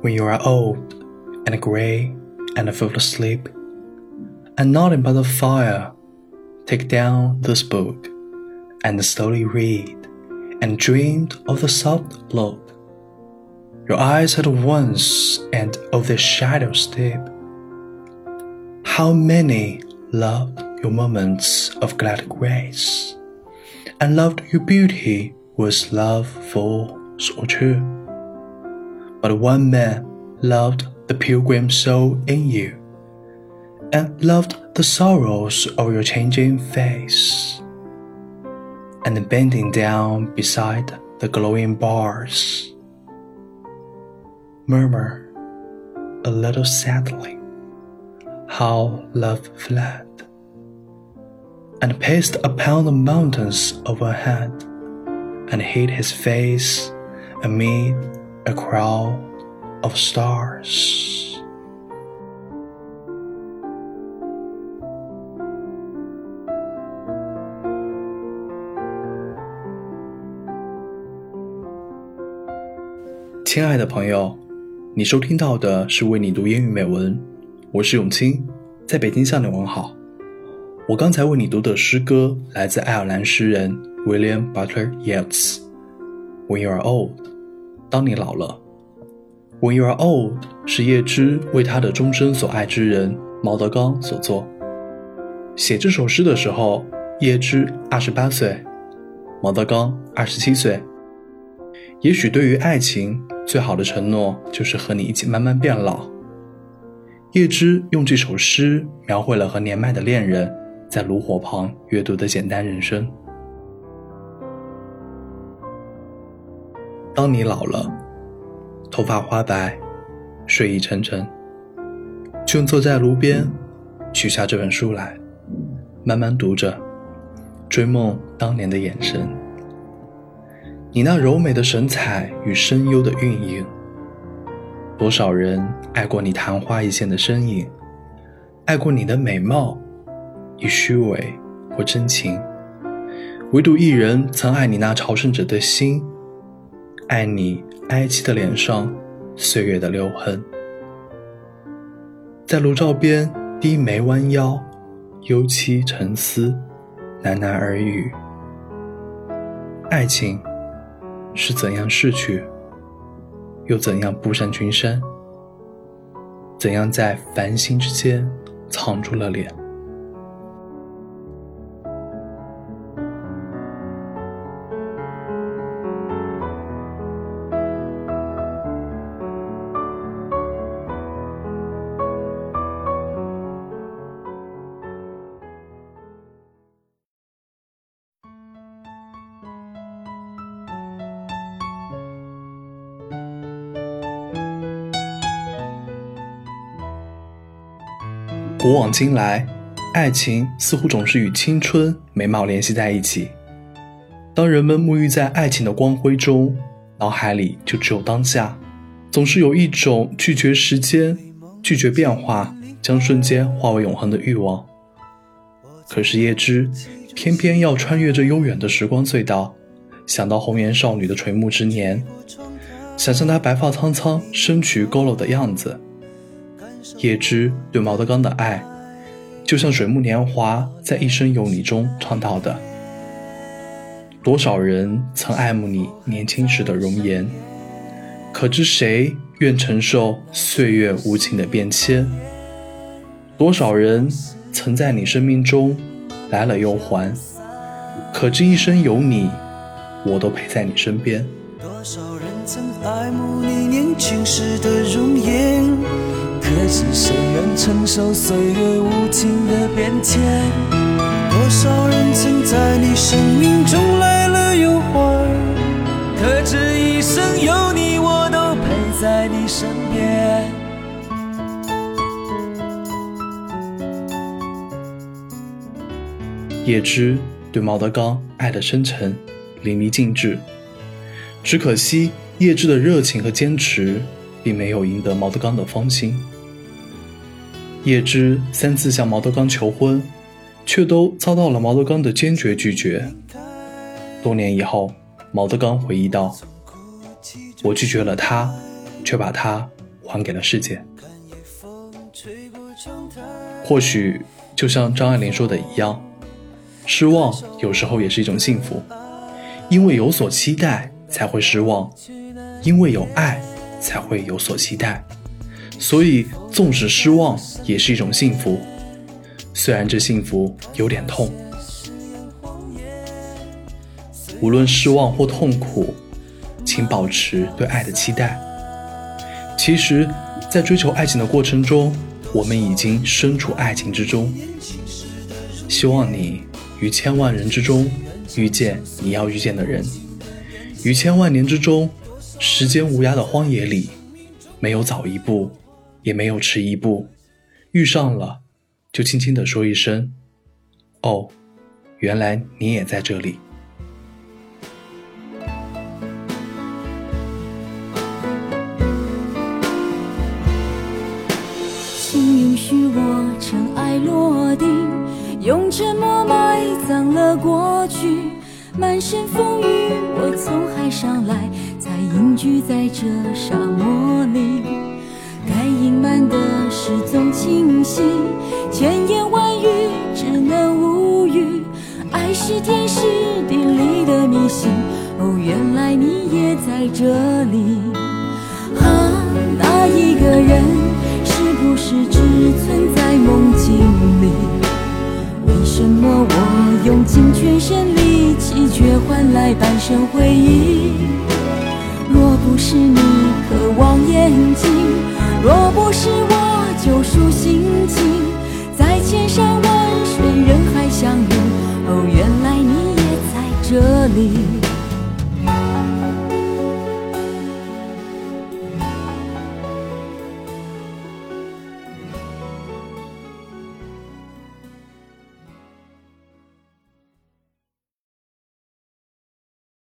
when you are old and grey and full of sleep, and nodding by the fire, take down this book and slowly read, and dreamed of the soft look your eyes had once and of their shadows deep. How many loved your moments of glad grace, and loved your beauty was love false or true. But one man loved the pilgrim soul in you, and loved the sorrows of your changing face. And bending down beside the glowing bars, murmur a little sadly how love fled, and paced upon the mountains overhead, and hid his face amid a crowd of stars. 亲爱的朋友，你收听到的是为你读英语美文，我是永清，在北京向你问好。我刚才为你读的诗歌来自爱尔兰诗人 William Butler Yeats。When you are old，当你老了。When you are old 是叶芝为他的终身所爱之人毛德刚所作。写这首诗的时候，叶芝二十八岁，毛德刚二十七岁。也许对于爱情，最好的承诺就是和你一起慢慢变老。叶芝用这首诗描绘了和年迈的恋人在炉火旁阅读的简单人生。当你老了，头发花白，睡意沉沉，就坐在炉边，取下这本书来，慢慢读着，追梦当年的眼神。你那柔美的神采与声优的韵影，多少人爱过你昙花一现的身影，爱过你的美貌，与虚伪或真情，唯独一人曾爱你那朝圣者的心，爱你哀戚的脸上岁月的留痕，在炉灶边低眉弯腰，忧戚沉思，喃喃耳语，爱情。是怎样逝去，又怎样步上群山？怎样在繁星之间藏住了脸？古往今来，爱情似乎总是与青春美貌联系在一起。当人们沐浴在爱情的光辉中，脑海里就只有当下，总是有一种拒绝时间、拒绝变化，将瞬间化为永恒的欲望。可是叶芝偏偏要穿越这悠远的时光隧道，想到红颜少女的垂暮之年，想象她白发苍苍、身躯佝偻的样子。叶芝对毛德刚的爱，就像水木年华在《一生有你》中唱到的：“多少人曾爱慕你年轻时的容颜，可知谁愿承受岁月无情的变迁？多少人曾在你生命中来了又还，可知一生有你，我都陪在你身边。”多少人曾爱慕你年轻时的容颜？可是谁愿承受岁月无情的变迁？多少人曾在你生命中来了又还？可知一生有你，我都陪在你身边。叶芝对毛德刚爱的深沉淋漓尽致，只可惜叶芝的热情和坚持，并没有赢得毛德刚的芳心。叶芝三次向毛德刚求婚，却都遭到了毛德刚的坚决拒绝。多年以后，毛德刚回忆道：“我拒绝了他，却把他还给了世界。或许就像张爱玲说的一样，失望有时候也是一种幸福，因为有所期待才会失望，因为有爱才会有所期待，所以纵使失望也是一种幸福，虽然这幸福有点痛。无论失望或痛苦，请保持对爱的期待。其实，在追求爱情的过程中，我们已经身处爱情之中。希望你于千万人之中遇见你要遇见的人，于千万年之中，时间无涯的荒野里，没有早一步，也没有迟一步，遇上了，就轻轻地说一声：“哦，原来你也在这里。”请允许我尘埃落定用沉默埋葬了过去，满身风雨，我从海上来，才隐居在这沙漠哦，原来你也在这里。啊，那一个人是不是只存在梦境里？为什么？我用尽全身力气，却换来半生回忆。若不是你渴望眼睛，若不是我救赎心情，在千山万水人海相遇。哦，原来你也在这里。